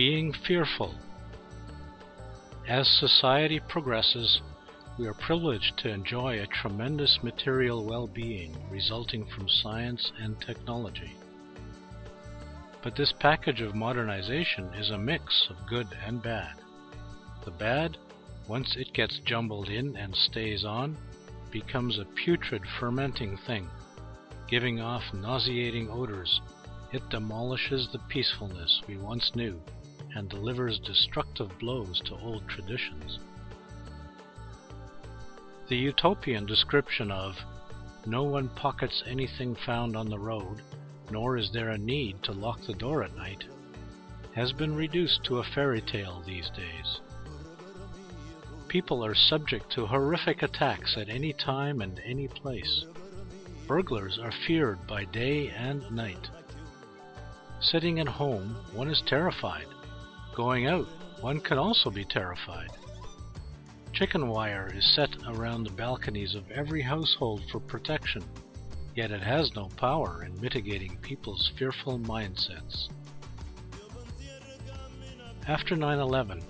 Being fearful. As society progresses, we are privileged to enjoy a tremendous material well being resulting from science and technology. But this package of modernization is a mix of good and bad. The bad, once it gets jumbled in and stays on, becomes a putrid fermenting thing, giving off nauseating odors. It demolishes the peacefulness we once knew and delivers destructive blows to old traditions. The utopian description of no one pockets anything found on the road, nor is there a need to lock the door at night, has been reduced to a fairy tale these days. People are subject to horrific attacks at any time and any place. Burglars are feared by day and night. Sitting at home, one is terrified. Going out, one can also be terrified. Chicken wire is set around the balconies of every household for protection, yet it has no power in mitigating people's fearful mindsets. After 9 11,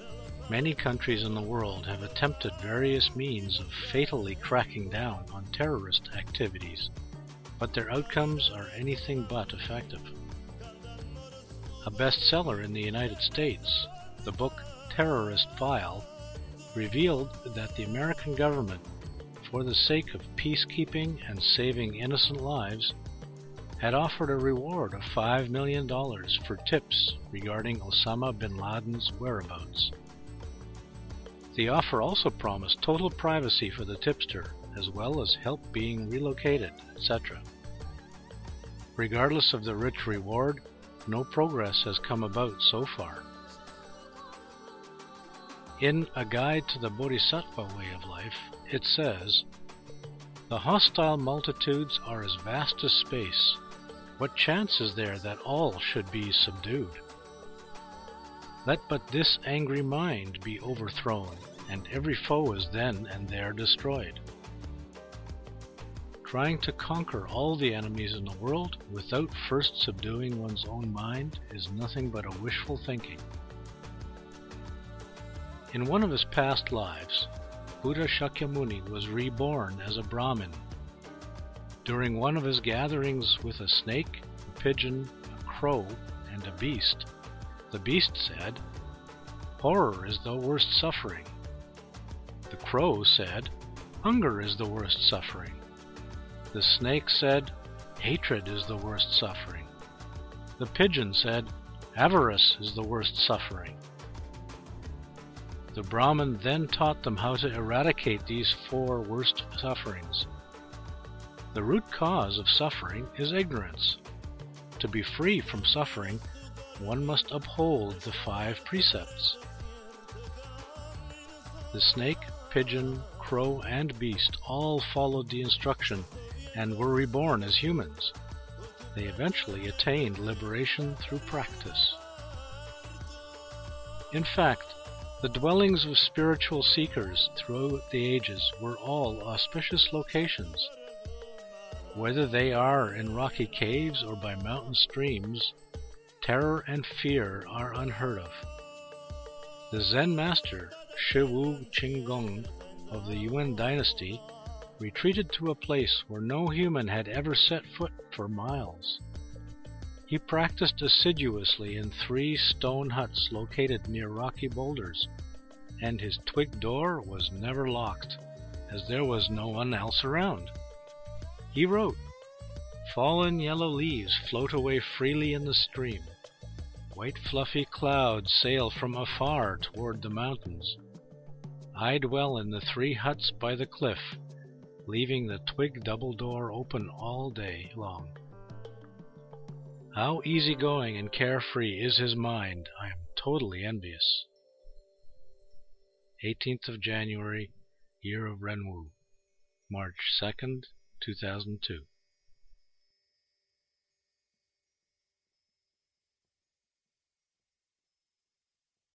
many countries in the world have attempted various means of fatally cracking down on terrorist activities, but their outcomes are anything but effective. A bestseller in the United States, the book Terrorist File revealed that the American government, for the sake of peacekeeping and saving innocent lives, had offered a reward of $5 million for tips regarding Osama bin Laden's whereabouts. The offer also promised total privacy for the tipster, as well as help being relocated, etc. Regardless of the rich reward, no progress has come about so far. In A Guide to the Bodhisattva Way of Life, it says, The hostile multitudes are as vast as space. What chance is there that all should be subdued? Let but this angry mind be overthrown, and every foe is then and there destroyed. Trying to conquer all the enemies in the world without first subduing one's own mind is nothing but a wishful thinking. In one of his past lives, Buddha Shakyamuni was reborn as a Brahmin. During one of his gatherings with a snake, a pigeon, a crow, and a beast, the beast said, Horror is the worst suffering. The crow said, Hunger is the worst suffering. The snake said, Hatred is the worst suffering. The pigeon said, Avarice is the worst suffering. The Brahmin then taught them how to eradicate these four worst sufferings. The root cause of suffering is ignorance. To be free from suffering, one must uphold the five precepts. The snake, pigeon, crow, and beast all followed the instruction and were reborn as humans. They eventually attained liberation through practice. In fact, the dwellings of spiritual seekers throughout the ages were all auspicious locations. Whether they are in rocky caves or by mountain streams, terror and fear are unheard of. The Zen master Shiwu Qinggong of the Yuan dynasty retreated to a place where no human had ever set foot for miles. He practiced assiduously in three stone huts located near rocky boulders, and his twig door was never locked, as there was no one else around. He wrote, Fallen yellow leaves float away freely in the stream. White fluffy clouds sail from afar toward the mountains. I dwell in the three huts by the cliff, leaving the twig double door open all day long. How easy-going and carefree is his mind, I am totally envious. 18th of January, year of Renwu, March 2nd, 2002.